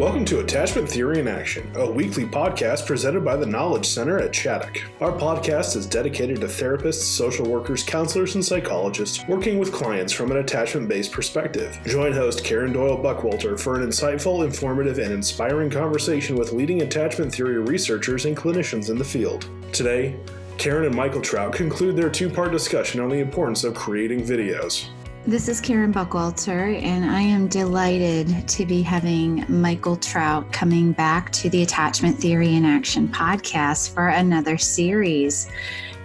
Welcome to Attachment Theory in Action, a weekly podcast presented by the Knowledge Center at Chaddock. Our podcast is dedicated to therapists, social workers, counselors, and psychologists working with clients from an attachment based perspective. Join host Karen Doyle Buckwalter for an insightful, informative, and inspiring conversation with leading attachment theory researchers and clinicians in the field. Today, Karen and Michael Trout conclude their two part discussion on the importance of creating videos. This is Karen Buckwalter, and I am delighted to be having Michael Trout coming back to the Attachment Theory in Action podcast for another series.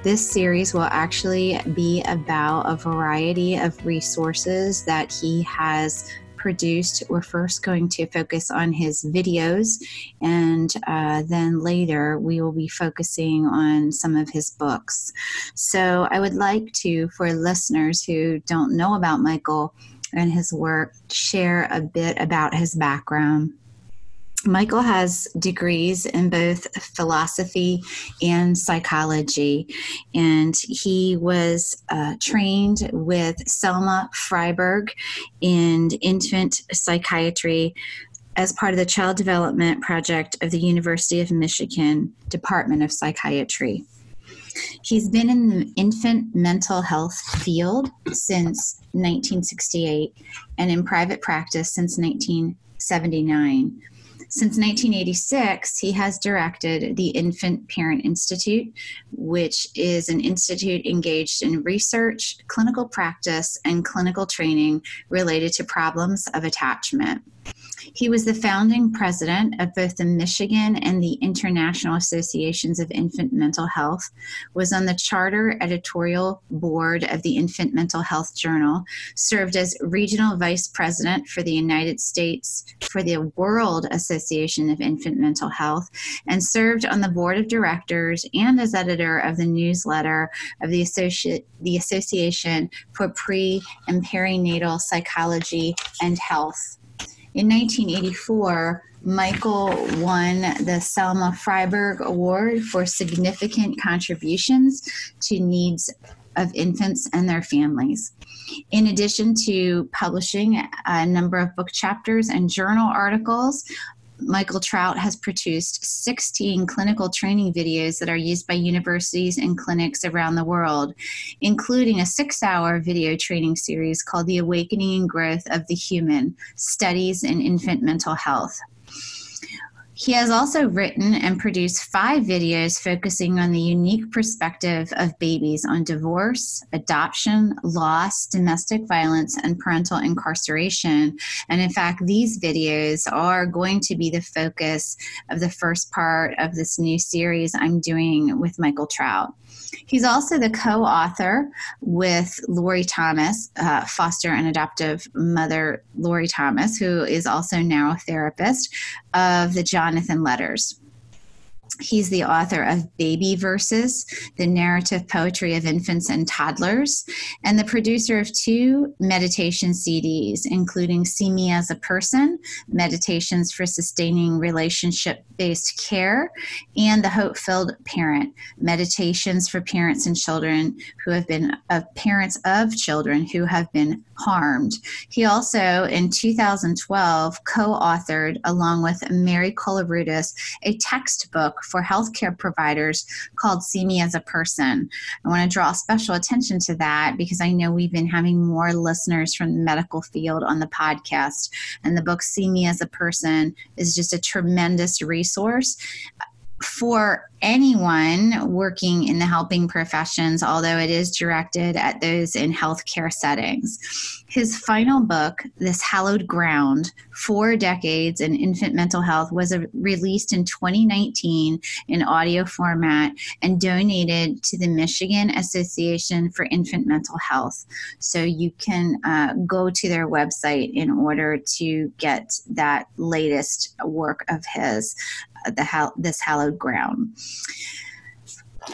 This series will actually be about a variety of resources that he has produced, we're first going to focus on his videos, and uh, then later we will be focusing on some of his books. So I would like to, for listeners who don't know about Michael and his work, share a bit about his background. Michael has degrees in both philosophy and psychology, and he was uh, trained with Selma Fraiberg in infant psychiatry as part of the Child Development Project of the University of Michigan Department of Psychiatry. He's been in the infant mental health field since 1968 and in private practice since 1979. Since 1986, he has directed the Infant Parent Institute, which is an institute engaged in research, clinical practice, and clinical training related to problems of attachment. He was the founding president of both the Michigan and the International Associations of Infant Mental Health, was on the charter editorial board of the Infant Mental Health Journal, served as regional vice president for the United States for the World Association of Infant Mental Health, and served on the board of directors and as editor of the newsletter of the, Associ- the Association for Pre and Perinatal Psychology and Health. In 1984, Michael won the Selma Fraiberg Award for significant contributions to needs of infants and their families. In addition to publishing a number of book chapters and journal articles, Michael Trout has produced 16 clinical training videos that are used by universities and clinics around the world, including a six hour video training series called The Awakening and Growth of the Human Studies in Infant Mental Health. He has also written and produced five videos focusing on the unique perspective of babies on divorce, adoption, loss, domestic violence, and parental incarceration. And in fact, these videos are going to be the focus of the first part of this new series I'm doing with Michael Trout. He's also the co author with Lori Thomas, uh, foster and adoptive mother Lori Thomas, who is also now a therapist, of the Jonathan Letters. He's the author of Baby Verses, the narrative poetry of infants and toddlers, and the producer of two meditation CDs, including See Me as a Person, Meditations for Sustaining Relationship Based Care, and The Hope Filled Parent, Meditations for Parents and Children who have been, uh, parents of children who have been harmed. He also, in 2012, co authored, along with Mary Koloroutis, a textbook for healthcare providers called See Me as a Person. I want to draw special attention to that because I know we've been having more listeners from the medical field on the podcast. And the book See Me as a Person is just a tremendous resource for anyone working in the helping professions, although it is directed at those in healthcare settings. His final book, This Hallowed Ground Four Decades in Infant Mental Health, was a, released in 2019 in audio format and donated to the Michigan Association for Infant Mental Health. So you can uh, go to their website in order to get that latest work of his the this hallowed ground.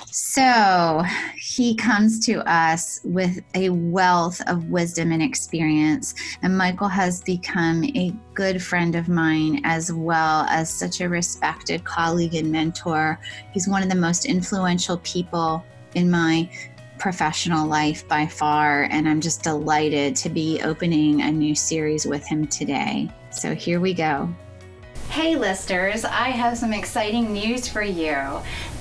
So he comes to us with a wealth of wisdom and experience. And Michael has become a good friend of mine as well as such a respected colleague and mentor. He's one of the most influential people in my professional life by far. And I'm just delighted to be opening a new series with him today. So here we go. Hey, listeners, I have some exciting news for you.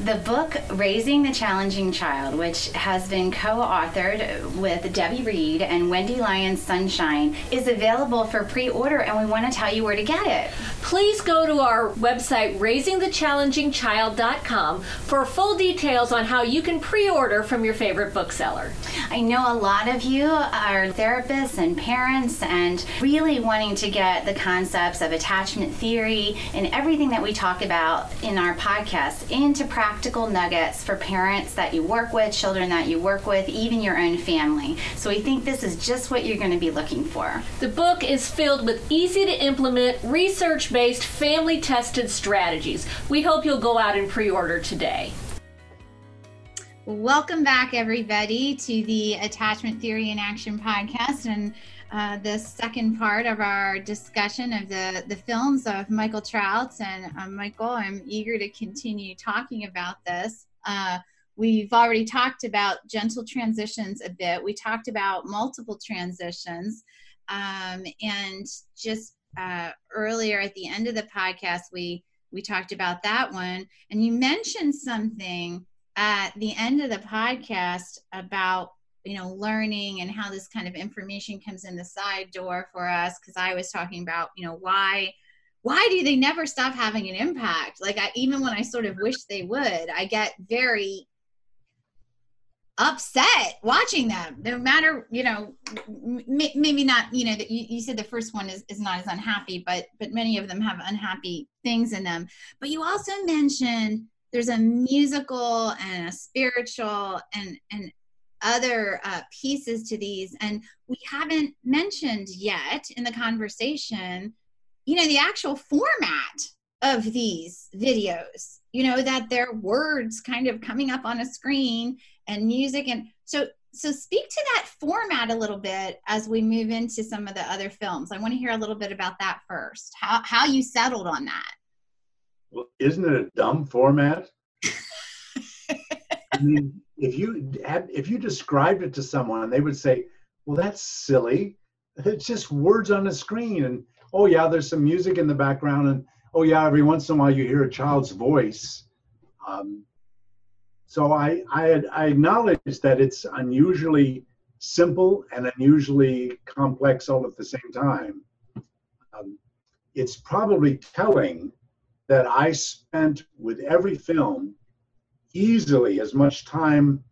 The book Raising the Challenging Child, which has been co authored with Debbie Reed and Wendy Lyons Sunshine, is available for pre order, and we want to tell you where to get it. Please go to our website, raisingthechallengingchild.com, for full details on how you can pre order from your favorite bookseller. I know a lot of you are therapists and parents and really wanting to get the concepts of attachment theory and everything that we talk about in our podcast into practical nuggets for parents that you work with, children that you work with, even your own family. So we think this is just what you're going to be looking for. The book is filled with easy to implement, research based, family tested strategies. We hope you'll go out and pre order today. Welcome back, everybody, to the Attachment Theory in Action podcast. And uh, the second part of our discussion of the, the films of Michael Trout. And uh, Michael, I'm eager to continue talking about this. Uh, we've already talked about gentle transitions a bit. We talked about multiple transitions. Um, and just uh, earlier at the end of the podcast, we, we talked about that one. And you mentioned something at the end of the podcast about you know learning and how this kind of information comes in the side door for us because i was talking about you know why why do they never stop having an impact? Like i even when i sort of wish they would i get very upset watching them no matter you know m- maybe not you know that you, you said the first one is, is not as unhappy but but many of them have unhappy things in them. But you also mentioned there's a musical and a spiritual and and other uh, pieces to these and we haven't mentioned yet in the conversation you know the actual format of these videos you know that they're words kind of coming up on a screen and music and so so speak to that format a little bit as we move into some of the other films. I want to hear a little bit about that first how how you settled on that. Well isn't it a dumb format? I mean, if you had if you described it to someone they would say well that's silly. It's just words on a screen and oh yeah there's some music in the background and oh yeah every once in a while you hear a child's voice. Um, so I, I i acknowledge that it's unusually simple and unusually complex all at the same time. Um, it's probably telling that i spent with every film easily as much time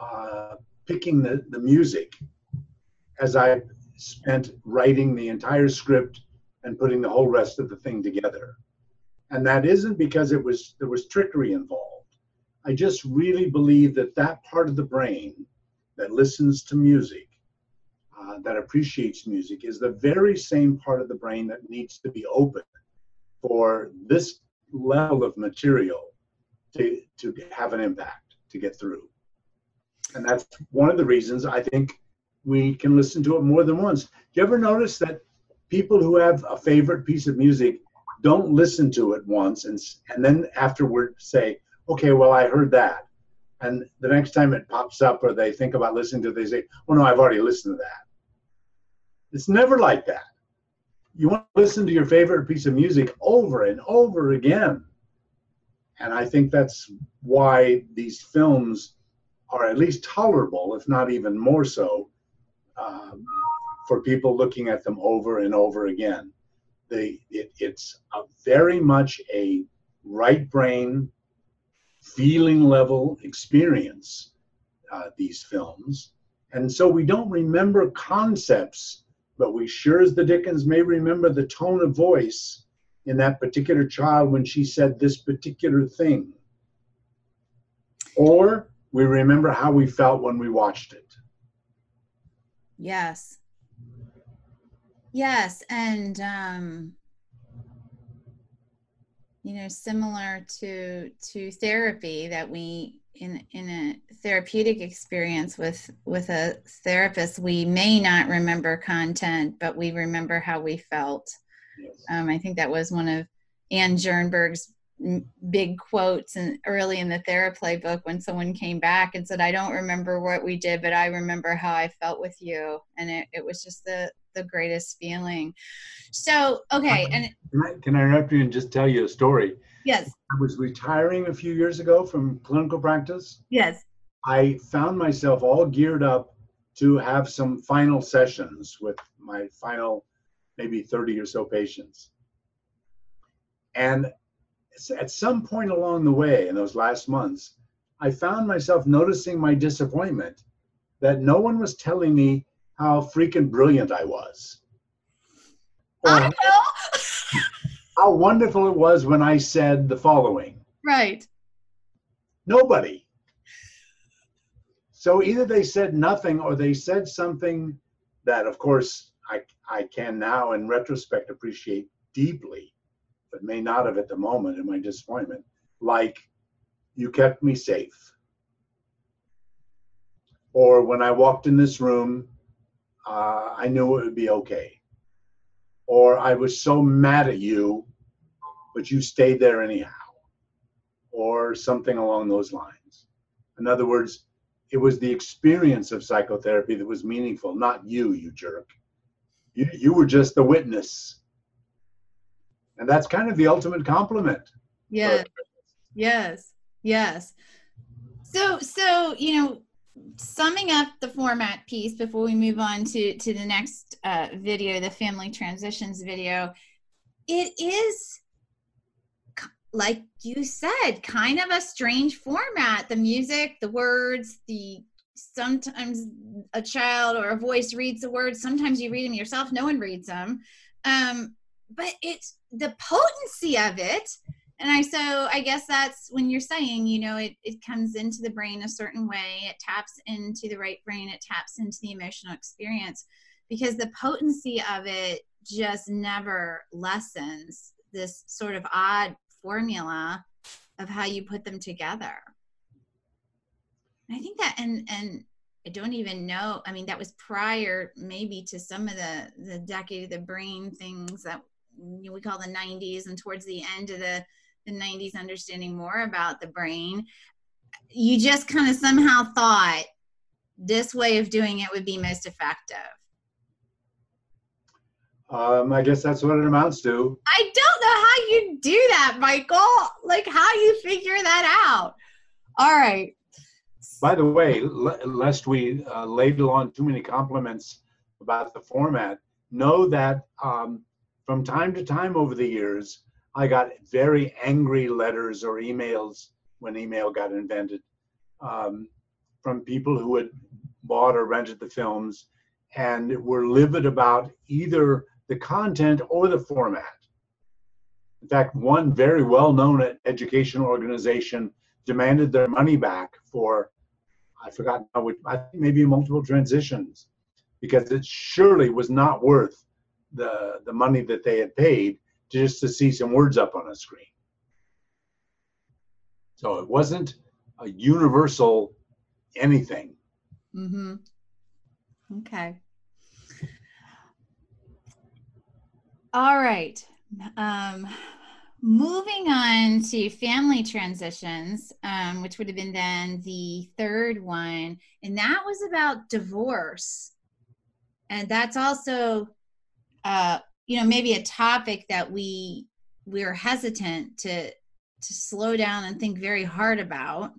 uh, picking the, the music as I spent writing the entire script and putting the whole rest of the thing together. And that isn't because it was there was trickery involved. I just really believe that that part of the brain that listens to music, uh, that appreciates music, is the very same part of the brain that needs to be open for this level of material to, to have an impact, to get through. And that's one of the reasons I think we can listen to it more than once. Do you ever notice that people who have a favorite piece of music don't listen to it once and, and then afterward say, okay, well, I heard that. And the next time it pops up or they think about listening to it, they say, oh no, I've already listened to that. It's never like that. You want to listen to your favorite piece of music over and over again and I think that's why these films are at least tolerable, if not even more so, um, for people looking at them over and over again. They, it, it's very much a right brain, feeling level experience, uh, these films. And so we don't remember concepts, but we sure as the Dickens may remember the tone of voice in that particular child when she said this particular thing. Or we remember how we felt when we watched it. Yes. Yes. And, um, you know, similar to to therapy that we in in a therapeutic experience with with a therapist, we may not remember content, but we remember how we felt um, I think that was one of Ann Jernberg's big quotes and early in the theraplay book when someone came back and said i don't remember what we did but i remember how i felt with you. And it, it was just the the greatest feeling. So okay and can I, can I interrupt you and just tell you a story? Yes. I was retiring a few years ago from clinical practice. Yes. I found myself all geared up to have some final sessions with my final maybe 30 or so patients and at some point along the way in those last months, I found myself noticing my disappointment that no one was telling me how freaking brilliant I was. I know. how wonderful it was when I said the following. Right. Nobody. So either they said nothing or they said something that, of course, I, can now in retrospect appreciate deeply but may not have at the moment in my disappointment, like you kept me safe. Or when I walked in this room, uh, I knew it would be okay. Or I was so mad at you, but you stayed there anyhow. Or something along those lines. In other words, it was the experience of psychotherapy that was meaningful, not you, you jerk. You, you were just the witness. And that's kind of the ultimate compliment. Yes yes yes. So so you know summing up the format piece before we move on to to the next uh, video the family transitions video it is like you said kind of a strange format. The music the words the sometimes a child or a voice reads the words sometimes you read them yourself no one reads them. Um, but it's the potency of it. And i so i guess that's when you're saying you know it, it comes into the brain a certain way. It taps into the right brain. It taps into the emotional experience because the potency of it just never lessens this sort of odd formula of how you put them together i think that and and I don't even know. I mean, that was prior maybe to some of the the decade of the brain things that we call the 90s and towards the end of the, the 90s understanding more about the brain you just kind of somehow thought this way of doing it would be most effective um, I guess that's what it amounts to. I don't know how you do that, Michael. Like how you figure that out. All right. By the way, lest we uh, ladle on too many compliments about the format, know that um, from time to time over the years, I got very angry letters or emails when email got invented um, from people who had bought or rented the films and were livid about either the content or the format. In fact, one very well known educational organization demanded their money back for, I forgot, I think maybe multiple transitions, because it surely was not worth the the money that they had paid just to see some words up on a screen. So it wasn't a universal anything. Mm-hmm. Okay. All right. Um, moving on to family transitions, um, which would have been then the third one, and that was about divorce. And that's also uh, you know maybe a topic that we we're hesitant to to slow down and think very hard about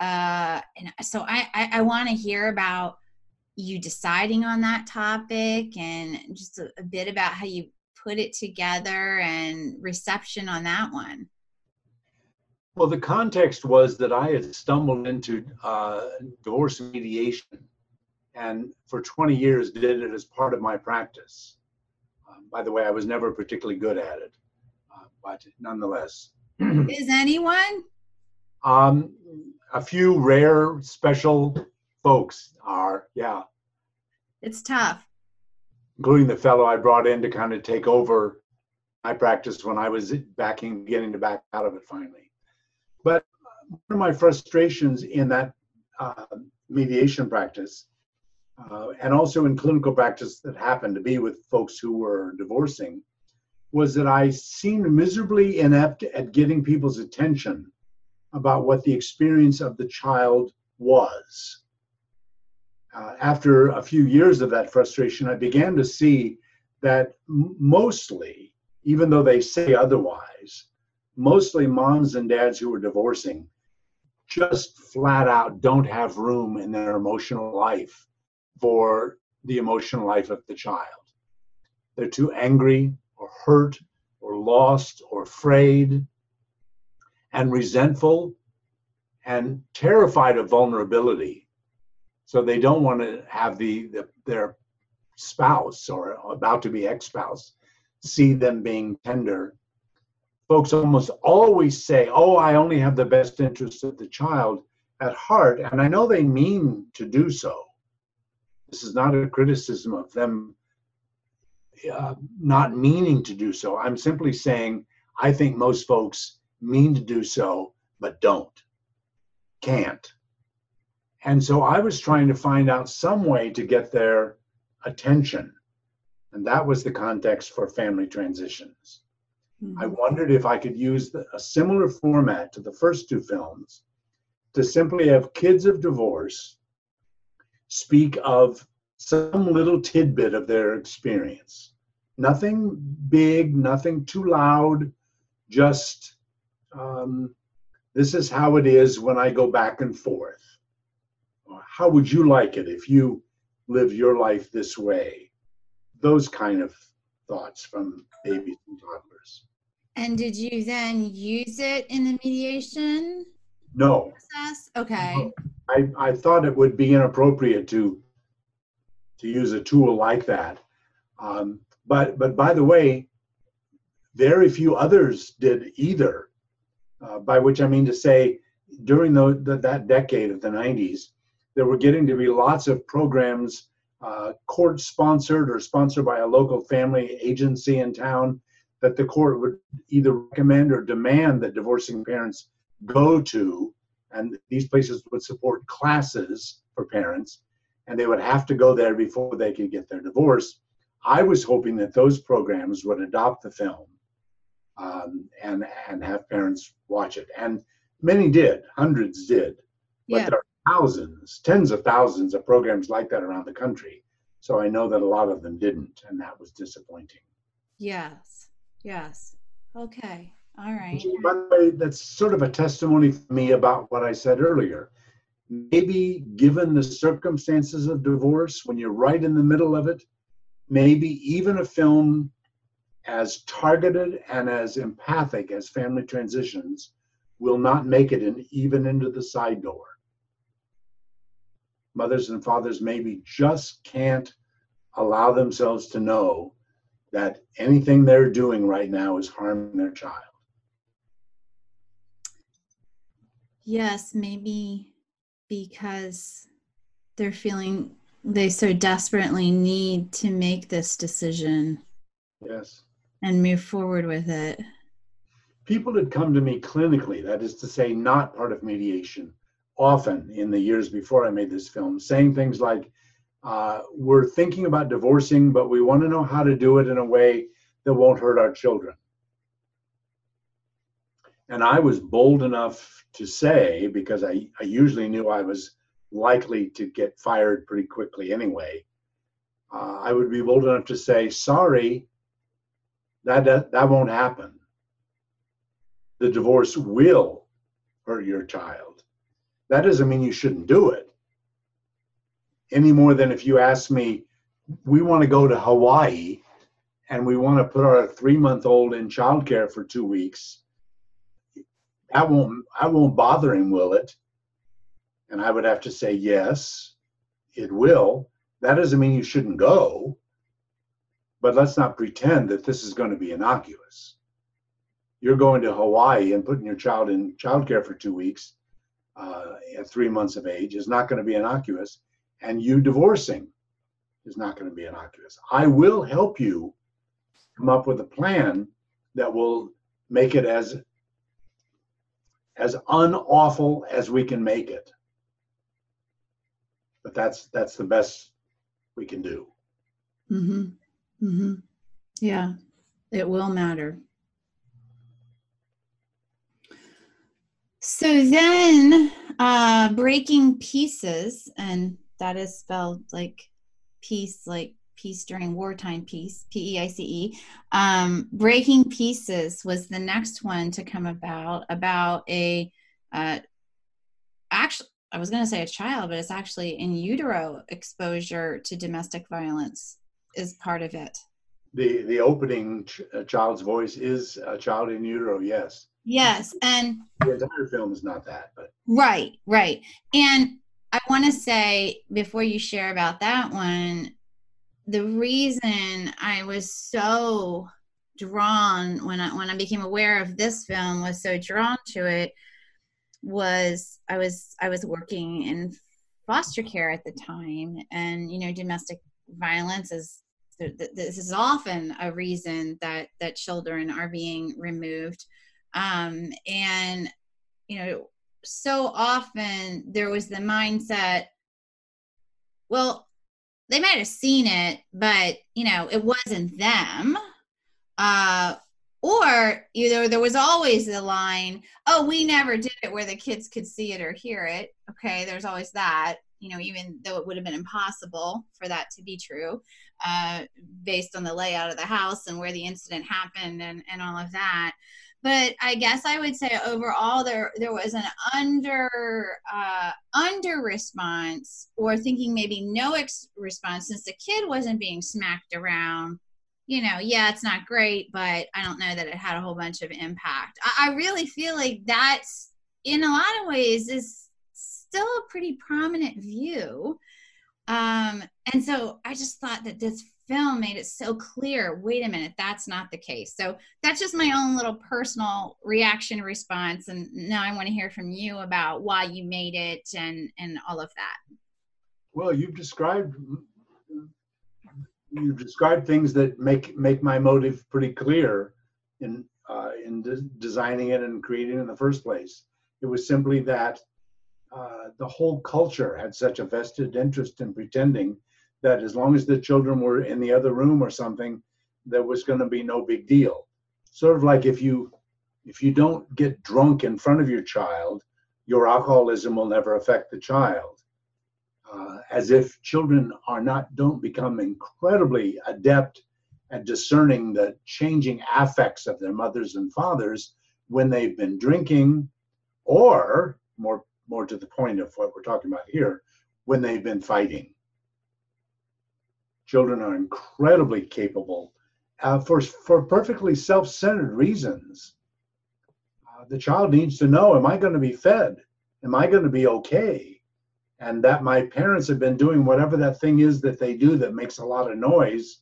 uh, and so i i, I want to hear about you deciding on that topic and just a, a, bit about how you put it together and reception on that one well the context was that i had stumbled into uh, divorce mediation and for 20 years did it as part of my practice by the way, I was never particularly good at it, uh, but nonetheless. Is anyone? Um, a few rare, special folks are, yeah. It's tough. Including the fellow I brought in to kind of take over my practice when I was backing, getting to back out of it finally. But one of my frustrations in that uh, mediation practice uh, and also in clinical practice that happened to be with folks who were divorcing, was that I seemed miserably inept at getting people's attention about what the experience of the child was. Uh, after a few years of that frustration, I began to see that mostly, even though they say otherwise, mostly moms and dads who are divorcing just flat out don't have room in their emotional life for the emotional life of the child. They're too angry or hurt or lost or afraid and resentful and terrified of vulnerability. So they don't want to have the, the their spouse or about to be ex-spouse see them being tender. Folks almost always say, "Oh, I only have the best interest of the child at heart," and I know they mean to do so. This is not a criticism of them uh, not meaning to do so. I'm simply saying I think most folks mean to do so, but don't, can't. And so I was trying to find out some way to get their attention. And that was the context for family transitions. Mm-hmm. I wondered if I could use the, a similar format to the first two films to simply have kids of divorce speak of some little tidbit of their experience. Nothing big, nothing too loud, just um, this is how it is when I go back and forth. How would you like it if you live your life this way? Those kind of thoughts from babies and toddlers. And did you then use it in the mediation? No. Process? Okay. No. I, I thought it would be inappropriate to to use a tool like that. Um, but but by the way, very few others did either. Uh, by which I mean to say, during the, the, that decade of the 90s, there were getting to be lots of programs, uh, court sponsored or sponsored by a local family agency in town, that the court would either recommend or demand that divorcing parents go to. And these places would support classes for parents, and they would have to go there before they could get their divorce. I was hoping that those programs would adopt the film um, and and have parents watch it, and many did, hundreds did, but yeah. there are thousands, tens of thousands of programs like that around the country. So I know that a lot of them didn't, and that was disappointing. Yes, yes, okay, all right. By the way, that's sort of a testimony for me about what I said earlier. Maybe given the circumstances of divorce, when you're right in the middle of it, maybe even a film as targeted and as empathic as family transitions will not make it in, even into the side door. Mothers and fathers maybe just can't allow themselves to know that anything they're doing right now is harming their child. Yes, maybe because they're feeling they so desperately need to make this decision. Yes. And move forward with it. People had come to me clinically, that is to say, not part of mediation, often in the years before I made this film, saying things like, uh, We're thinking about divorcing, but we want to know how to do it in a way that won't hurt our children. And I was bold enough to say, because I, I usually knew I was likely to get fired pretty quickly anyway. Uh, I would be bold enough to say, sorry, that, that, that won't happen. The divorce will hurt your child. That doesn't mean you shouldn't do it. Any more than if you ask me, we want to go to Hawaii and we want to put our three month old in childcare for two weeks. That won't, that won't bother him, will it? And I would have to say, yes, it will. That doesn't mean you shouldn't go. But let's not pretend that this is going to be innocuous. You're going to Hawaii and putting your child in childcare for two weeks uh, at three months of age is not going to be innocuous. And you divorcing is not going to be innocuous. I will help you come up with a plan that will make it as as unawful as we can make it but that's that's the best we can do. Mm-hmm. Mm-hmm. Yeah. It will matter. So then, uh, breaking pieces, and that is spelled like peace, like peace during wartime peace, P E I C E. Um, breaking pieces was the next one to come about, about a, uh, actually, I was going to say a child, but it's actually in utero exposure to domestic violence is part of it. The the opening ch- child's voice is a child in utero. Yes. Yes, and The entire film is not that, but right, right. And I want to say before you share about that one, the reason I was so drawn when I when I became aware of this film was so drawn to it was I was I was working in foster care at the time and you know domestic violence is this is often a reason that that children are being removed um, and you know so often there was the mindset well they might have seen it but you know it wasn't them. Uh, or know, there was always the line oh we never did it where the kids could see it or hear it. Okay there's always that you know even though it would have been impossible for that to be true uh, based on the layout of the house and where the incident happened and, and all of that but I guess I would say overall there there was an under uh, under response or thinking maybe no ex- response since the kid wasn't being smacked around. You know, yeah, it's not great, but I don't know that it had a whole bunch of impact. I, I really feel like that's in a lot of ways is still a pretty prominent view. Um, and so I just thought that this film made it so clear wait a minute that's not the case. So that's just my own little personal reaction response and now i want to hear from you about why you made it and and all of that. Well you've described you've described things that make make my motive pretty clear in uh, in de- designing it and creating it in the first place. It was simply that uh, the whole culture had such a vested interest in pretending that as long as the children were in the other room or something, there was going to be no big deal. Sort of like if you if you don't get drunk in front of your child, your alcoholism will never affect the child. Uh, as if children are not don't become incredibly adept at discerning the changing affects of their mothers and fathers when they've been drinking, or more more to the point of what we're talking about here, when they've been fighting children are incredibly capable uh, for, for perfectly self centered reasons. Uh, the child needs to know Am I going to be fed? Am I going to be okay? And that my parents have been doing whatever that thing is that they do that makes a lot of noise.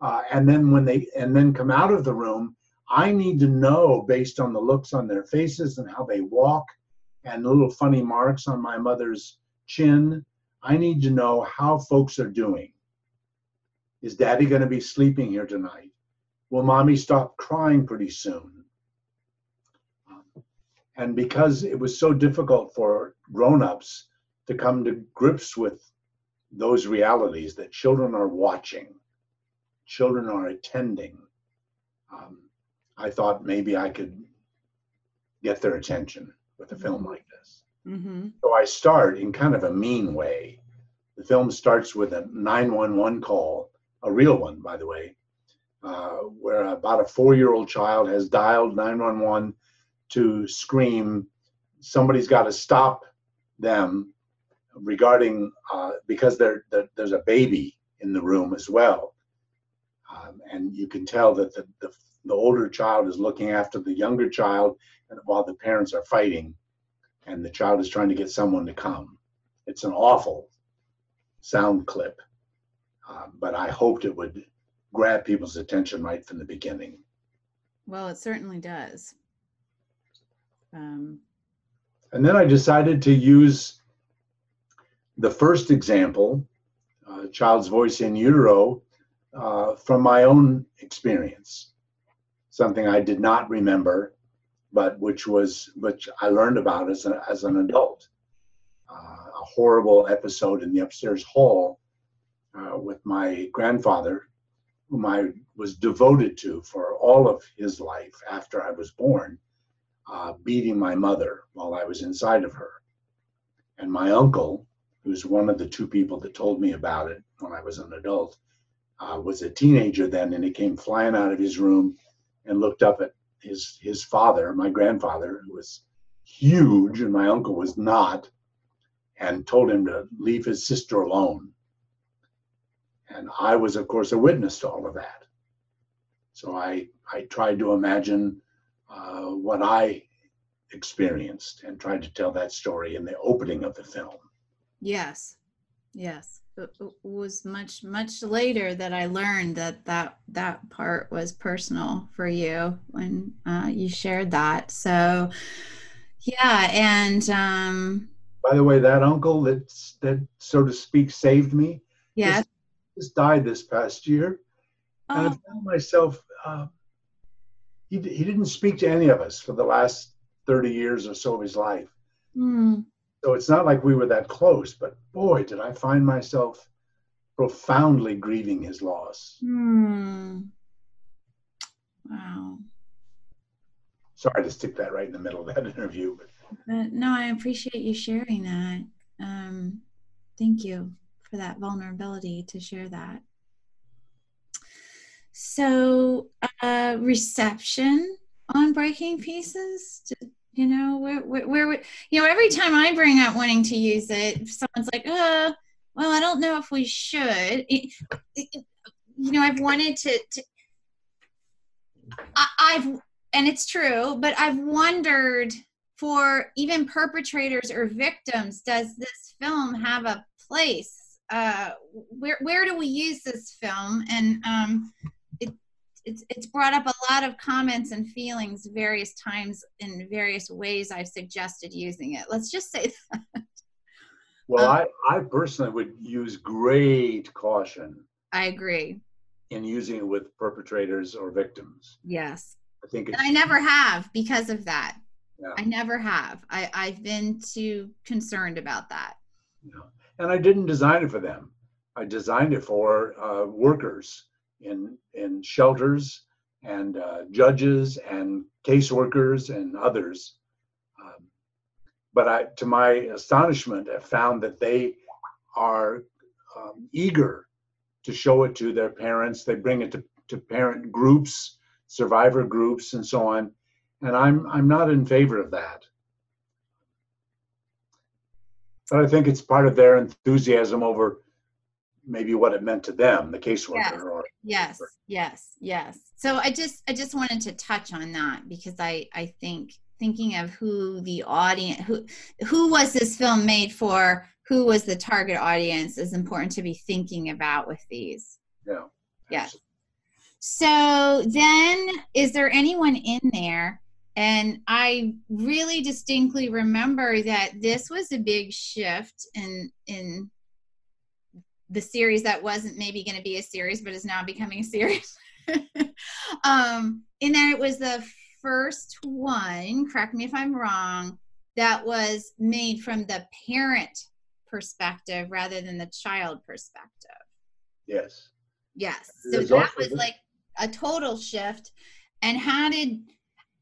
Uh, and then when they and then come out of the room, I need to know based on the looks on their faces and how they walk and little funny marks on my mother's chin. I need to know how folks are doing. Is daddy going to be sleeping here tonight? Will mommy stop crying pretty soon? And because it was so difficult for grown-ups to come to grips with those realities that children are watching, children are attending, um, I thought maybe I could get their attention with a film like this. mm-hmm. So I start in kind of a mean way. The film starts with a 911 call a real one, by the way, uh, where about a four year old child has dialed 911 to scream, somebody's got to stop them regarding, uh, because there, there's a baby in the room as well. Um, and you can tell that the, the, the older child is looking after the younger child and while the parents are fighting and the child is trying to get someone to come. It's an awful sound clip. Um, but I hoped it would grab people's attention right from the beginning. Well, it certainly does. Um, and then I decided to use the first example, uh, child's voice in utero, uh, from my own experience. Something I did not remember, but which was which I learned about as, a, as an adult. Uh, a horrible episode in the upstairs hall uh, with my grandfather whom I was devoted to for all of his life after I was born, uh, beating my mother while I was inside of her. And my uncle, who's one of the two people that told me about it when I was an adult, uh, was a teenager then, and he came flying out of his room and looked up at his his father, my grandfather, who was huge, and my uncle was not, and told him to leave his sister alone. And I was, of course, a witness to all of that. So I I tried to imagine uh, what I experienced and tried to tell that story in the opening of the film. Yes, yes. It was much much later that I learned that that that part was personal for you when uh, you shared that. So, yeah, and um, By the way, that uncle that, that so to speak saved me yeah. Just, died this past year, and I Oh, found myself. Uh, he he didn't speak to any of us for the last thirty years or so of his life. hmm. So it's not like we were that close, but boy, did I find myself profoundly grieving his loss. Hmm. Wow. Sorry to stick that right in the middle of that interview, but But no, I appreciate you sharing that. Um, thank you for that vulnerability to share that. So, uh, reception on breaking pieces. You know, where, where, where, you know, every time I bring up wanting to use it, someone's like, "Uh, well, I don't know if we should." You know, I've wanted to. to I, I've, and it's true, but I've wondered for even perpetrators or victims does this film have a place uh, where where do we use this film? And um, it, it's it's brought up a lot of comments and feelings various times in various ways I've suggested using it. Let's just say that. Well, Um, I I personally would use great caution I agree. in using it with perpetrators or victims. yes. I think it's I never have because of that. Yeah. I never have. I I've been too concerned about that. Know, and I didn't design it for them. I designed it for uh, workers in in shelters and uh, judges and caseworkers and others. Um, but I, to my astonishment, I found that they are um, eager to show it to their parents. They bring it to, to parent groups, survivor groups, and so on. And I'm I'm not in favor of that. But I think it's part of their enthusiasm over maybe what it meant to them, the caseworker. Yes. Or yes yes yes so i just i just wanted to touch on that because i i think thinking of who the audience who who was this film made for who was the target audience is important to be thinking about with these yeah. Yes. so then is there anyone in there and i really distinctly remember that this was a big shift in in the series that wasn't maybe going to be a series but is now becoming a series. Um in that it was the first one correct me if i'm wrong that was made from the parent perspective rather than the child perspective. Yes. yes. So that was like a total shift. And how did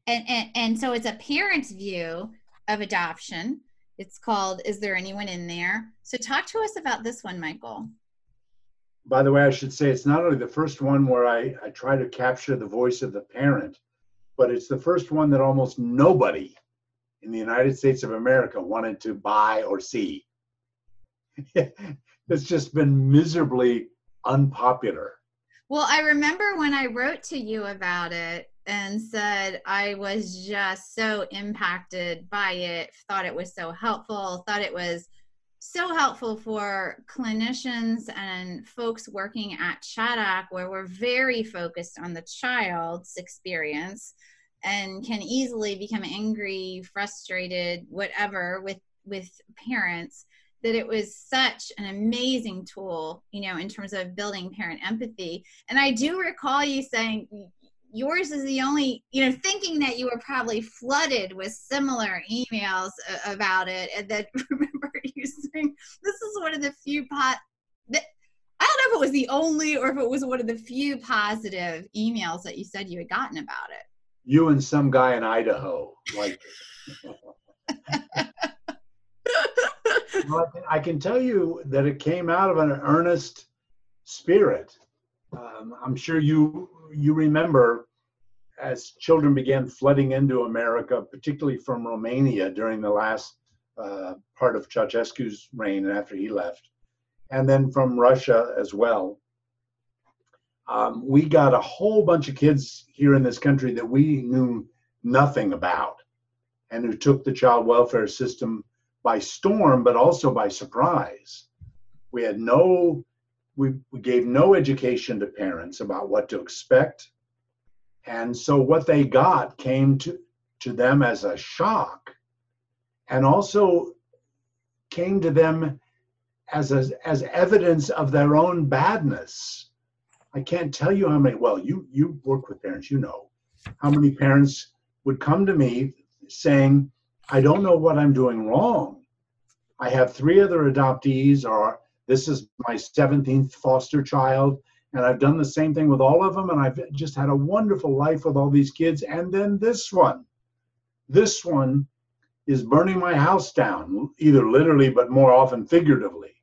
and, and and so it's a parent's view of adoption it's called is there anyone in there so talk to us about this one michael By the way, I should say it's not only the first one where I, I try to capture the voice of the parent, but it's the first one that almost nobody in the United States of America wanted to buy or see. it's just been miserably unpopular. Well, I remember when I wrote to you about it and said I was just so impacted by it, thought it was so helpful, thought it was so helpful for clinicians and folks working at Chaddock, where we're very focused on the child's experience and can easily become angry, frustrated, whatever with with parents that it was such an amazing tool, you know, in terms of building parent empathy. And I do recall you saying yours is the only, you know, thinking that you were probably flooded with similar emails about it. And then remember you saying, this is one of the few pot that I don't know if it was the only or if it was one of the few positive emails that you said you had gotten about it. You and some guy in Idaho, like. well, I can tell you that it came out of an earnest spirit. Um, I'm sure you you remember as children began flooding into America, particularly from Romania during the last uh, part of Ceausescu's reign and after he left, and then from Russia as well. Um, we got a whole bunch of kids here in this country that we knew nothing about and who took the child welfare system by storm, but also by surprise. We had no, we, we gave no education to parents about what to expect. And so what they got came to, to them as a shock and also came to them as, a, as evidence of their own badness. I can't tell you how many, well, you, you work with parents, you know, how many parents would come to me saying, I don't know what I'm doing wrong. I have three other adoptees, or this is my 17th foster child, and I've done the same thing with all of them, and I've just had a wonderful life with all these kids. And then this one, this one is burning my house down, either literally, but more often figuratively.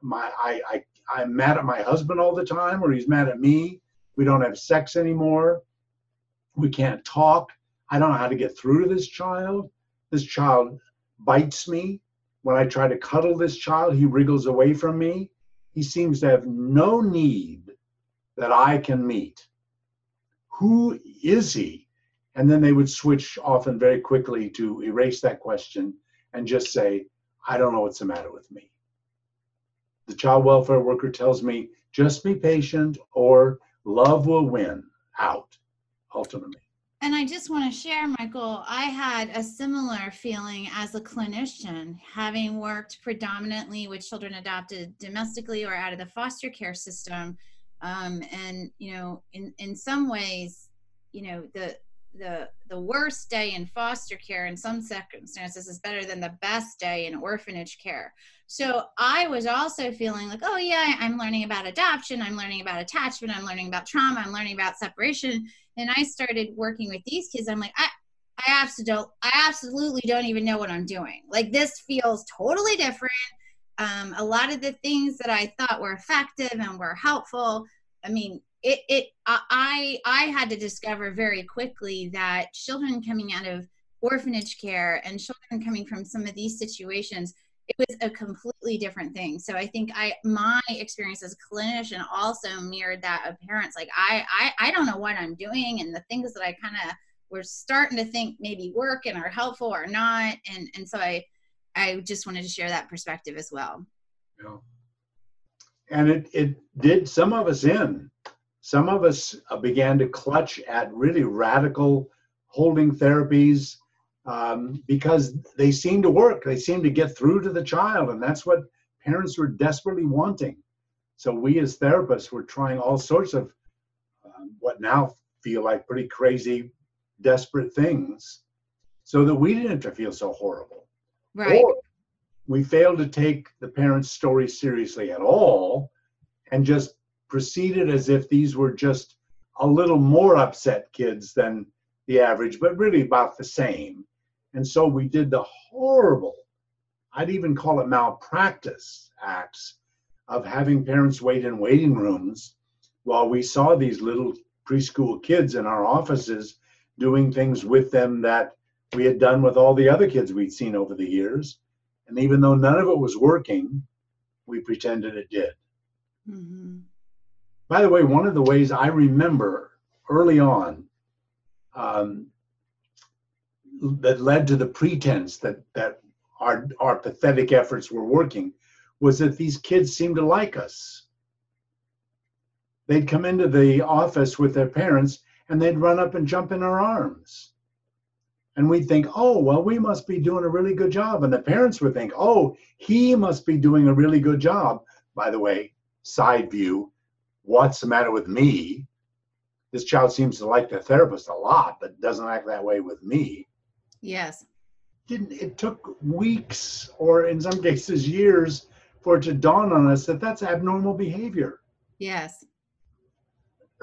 My, I, I, I'm mad at my husband all the time, or he's mad at me. We don't have sex anymore. We can't talk. I don't know how to get through to this child. This child bites me. When I try to cuddle this child, he wriggles away from me. He seems to have no need that I can meet. Who is he? And then they would switch often very quickly to erase that question and just say, I don't know what's the matter with me. The child welfare worker tells me, just be patient or love will win out ultimately. And I just want to share, Michael, I had a similar feeling as a clinician, having worked predominantly with children adopted domestically or out of the foster care system. Um, and, you know, in, in some ways, you know, the, the, the worst day in foster care in some circumstances is better than the best day in orphanage care. So I was also feeling like, oh, yeah, I'm learning about adoption, I'm learning about attachment, I'm learning about trauma, I'm learning about separation and I started working with these kids, I'm like, I, I absolutely, I absolutely don't even know what I'm doing. Like this feels totally different. Um, a lot of the things that I thought were effective and were helpful. I mean, it, it, I, I had to discover very quickly that children coming out of orphanage care and children coming from some of these situations it was a completely different thing. So i think i my experience as a clinician also mirrored that of parents. Like i i, I don't know what i'm doing and the things that i kind of were starting to think maybe work and are helpful or not. And and so i i just wanted to share that perspective as well. Yeah. And it it did some of us in some of us began to clutch at really radical holding therapies um, because they seem to work. They seem to get through to the child, and that's what parents were desperately wanting. So we as therapists were trying all sorts of um, what now feel like pretty crazy, desperate things, so that we didn't have to feel so horrible. Right. Or we failed to take the parents' story seriously at all, and just proceeded as if these were just a little more upset kids than the average, but really about the same. And so we did the horrible, I'd even call it malpractice acts of having parents wait in waiting rooms while we saw these little preschool kids in our offices doing things with them that we had done with all the other kids we'd seen over the years. And even though none of it was working, we pretended it did. Mm-hmm. By the way, one of the ways I remember early on um, that led to the pretense that that our our pathetic efforts were working was that these kids seemed to like us. They'd come into the office with their parents and they'd run up and jump in our arms. And we'd think, oh, well, we must be doing a really good job. And the parents would think, oh, he must be doing a really good job. By the way, side view, what's the matter with me? This child seems to like the therapist a lot, but doesn't act that way with me. Yes. Didn't it took weeks or in some cases years for it to dawn on us that that's abnormal behavior. Yes.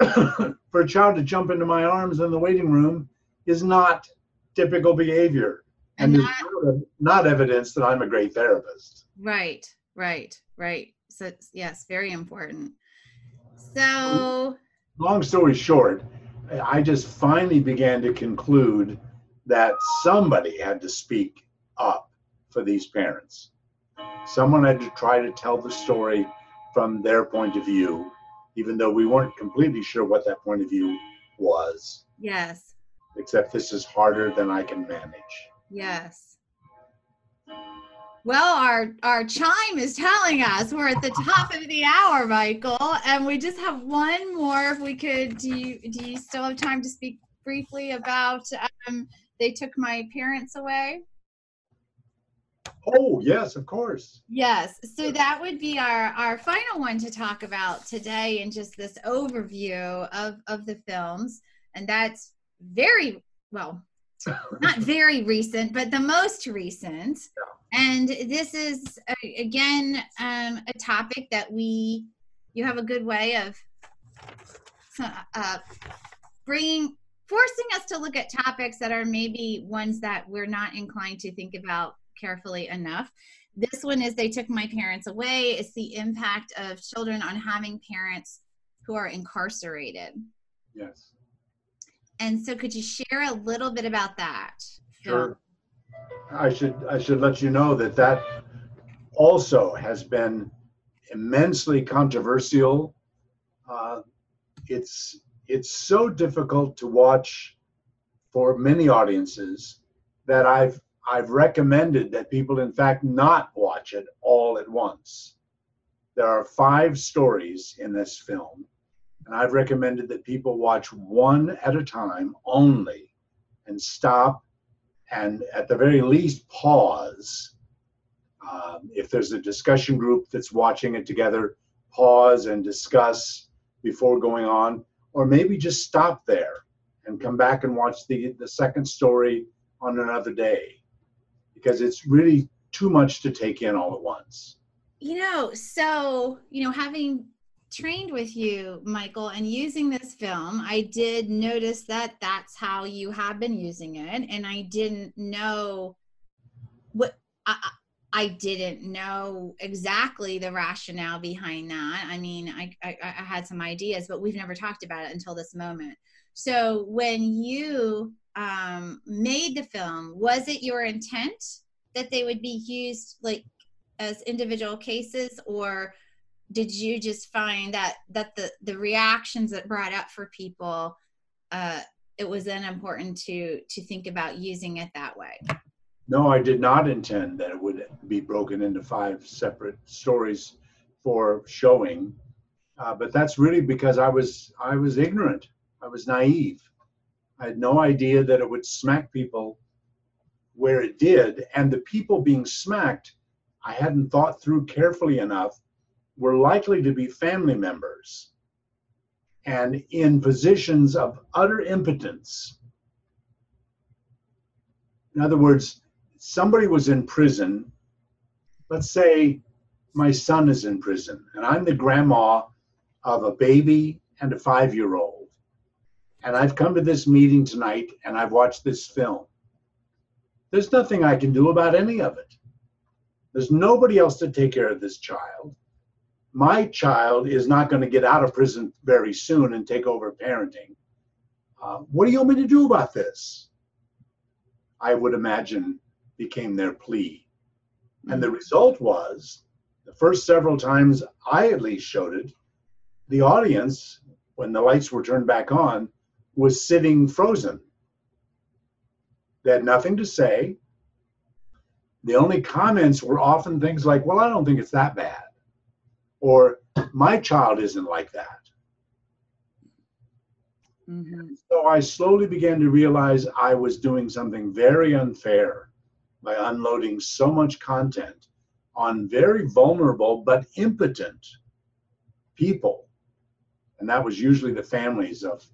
For a child to jump into my arms in the waiting room is not typical behavior and, And is not, not evidence that I'm a great therapist. Right, right, right. So yes, very important. So Long story short, I just finally began to conclude that somebody had to speak up for these parents. Someone had to try to tell the story from their point of view, even though we weren't completely sure what that point of view was, yes, except this is harder than I can manage. yes. Well, our our chime is telling us we're at the top of the hour, Michael, and we just have one more. If we could, do you do you still have time to speak briefly about? Um, they took my parents away. Oh, yes, of course. Yes. So that would be our our final one to talk about today and just this overview of of the films and that's very well not very recent but the most recent. And this is again um, a topic that we you have a good way of uh, bringing forcing us to look at topics that are maybe ones that we're not inclined to think about carefully enough. This one is They Took My Parents Away. It's the impact of children on having parents who are incarcerated. Yes. And so, could you share a little bit about that? Sure. I should I should let you know that that also has been immensely controversial. Uh, it's it's so difficult to watch for many audiences that I've I've recommended that people in fact not watch it all at once. There are five stories in this film, and I've recommended that people watch one at a time only and stop and at the very least pause. Um, if there's a discussion group that's watching it together, pause and discuss before going on, or maybe just stop there and come back and watch the, the second story on another day because it's really too much to take in all at once. You know, so, you know, having trained with you, Michael, and using this film, I did notice that that's how you have been using it. And I didn't know what I, I didn't know exactly the rationale behind that. I mean, I, I, I had some ideas, but we've never talked about it until this moment. So when you um, made the film, was it your intent that they would be used like as individual cases or did you just find that that the the reactions that brought up for people uh, it was then important to to think about using it that way No, I did not intend that it would be broken into five separate stories for showing, uh, but that's really because I was I was ignorant. I was naive. I had no idea that it would smack people where it did, and the people being smacked, I hadn't thought through carefully enough, were likely to be family members and in positions of utter impotence. In other words, somebody was in prison. Let's say my son is in prison, and I'm the grandma of a baby and a five year old. And I've come to this meeting tonight and I've watched this film. There's nothing I can do about any of it. There's nobody else to take care of this child. My child is not going to get out of prison very soon and take over parenting. Uh, what do you want me to do about this? I would imagine became their plea. And the result was the first several times I at least showed it, the audience, when the lights were turned back on, was sitting frozen. They had nothing to say. The only comments were often things like, Well, I don't think it's that bad. Or, My child isn't like that. mm-hmm. So I slowly began to realize I was doing something very unfair by unloading so much content on very vulnerable but impotent people. And that was usually the families of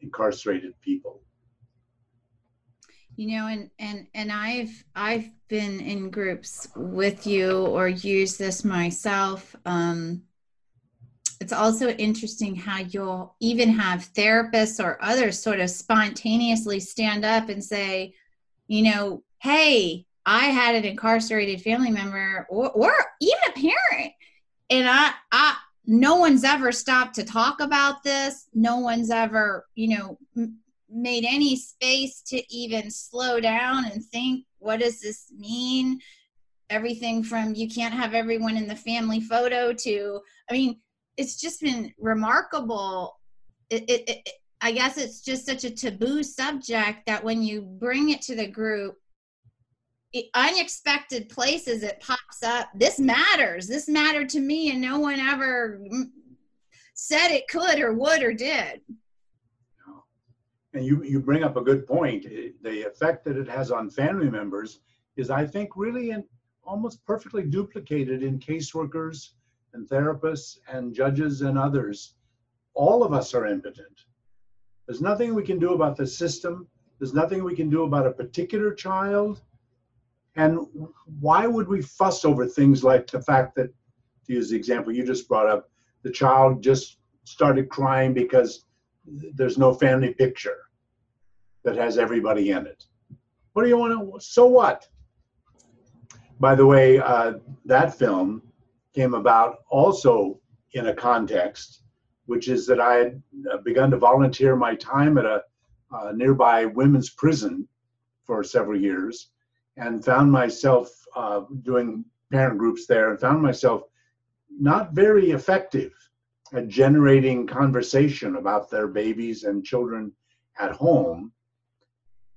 incarcerated people. you know and and and i've i've been in groups with you or used this myself um it's also interesting how you'll even have therapists or others sort of spontaneously stand up and say, you know, hey, I had an incarcerated family member or, or even a parent. And I, I, no one's ever stopped to talk about this. No one's ever, you know, m- made any space to even slow down and think, what does this mean? Everything from you can't have everyone in the family photo to, I mean, it's just been remarkable. It, it, it, I guess it's just such a taboo subject that when you bring it to the group, unexpected places it pops up. This matters. This mattered to me, and no one ever said it could or would or did. And you, you bring up a good point. The effect that it has on family members is, I think, really in, almost perfectly duplicated in caseworkers and therapists and judges and others, all of us are impotent. There's nothing we can do about the system. There's nothing we can do about a particular child. And why would we fuss over things like the fact that, to use the example you just brought up, the child just started crying because there's no family picture that has everybody in it. What do you want to, so what? By the way, uh, that film came about also in a context, which is that I had uh, begun to volunteer my time at a uh, nearby women's prison for several years and found myself uh, doing parent groups there and found myself not very effective at generating conversation about their babies and children at home,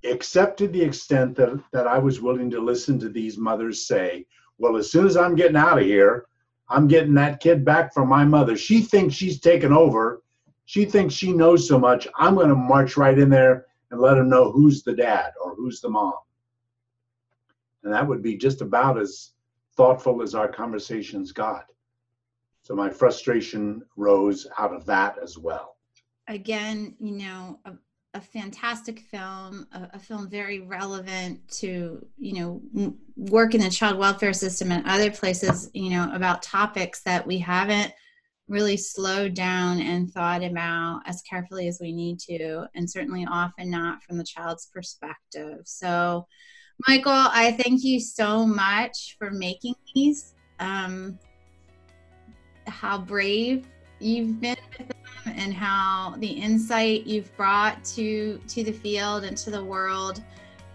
except to the extent that, that I was willing to listen to these mothers say, Well, as soon as I'm getting out of here, I'm getting that kid back from my mother. She thinks she's taken over. She thinks she knows so much. I'm going to march right in there and let them know who's the dad or who's the mom. And that would be just about as thoughtful as our conversations got. So my frustration rose out of that as well. Again, you know, a fantastic film, a, a, film very relevant to you know work in the child welfare system and other places. You know about topics that we haven't really slowed down and thought about as carefully as we need to, and certainly often not from the child's perspective. So, Michael, I thank you so much for making these. Um, how brave you've been with them and how the insight you've brought to to the field and to the world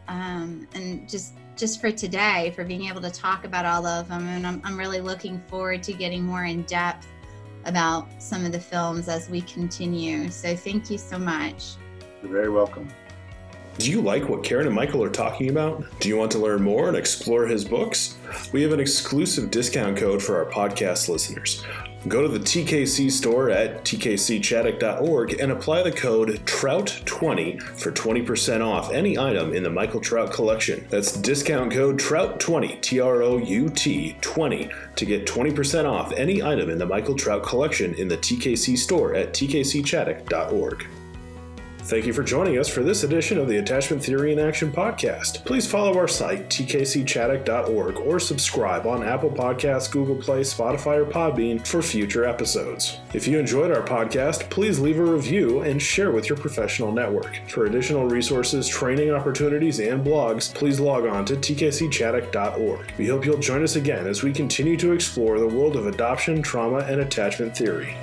um, and just just for today for being able to talk about all of them. And I'm, I'm really looking forward to getting more in depth about some of the films as we continue. So thank you so much. You're very welcome do you like what Karen and Michael are talking about? Do you want to learn more and explore his books? We have an exclusive discount code for our podcast listeners. Go to the TKC store at tkcchaddock.org and apply the code TROUT20 for 20% off any item in the Michael Trout collection. That's discount code TROUT20, T R O U T 20, to get 20% off any item in the Michael Trout collection in the TKC store at tkcchaddock.org. Thank you for joining us for this edition of the Attachment Theory in Action podcast. Please follow our site, tkcchaddock.org, or subscribe on Apple Podcasts, Google Play, Spotify, or Podbean for future episodes. If you enjoyed our podcast, please leave a review and share with your professional network. For additional resources, training opportunities, and blogs, please log on to tkcchaddock.org. We hope you'll join us again as we continue to explore the world of adoption, trauma, and attachment theory.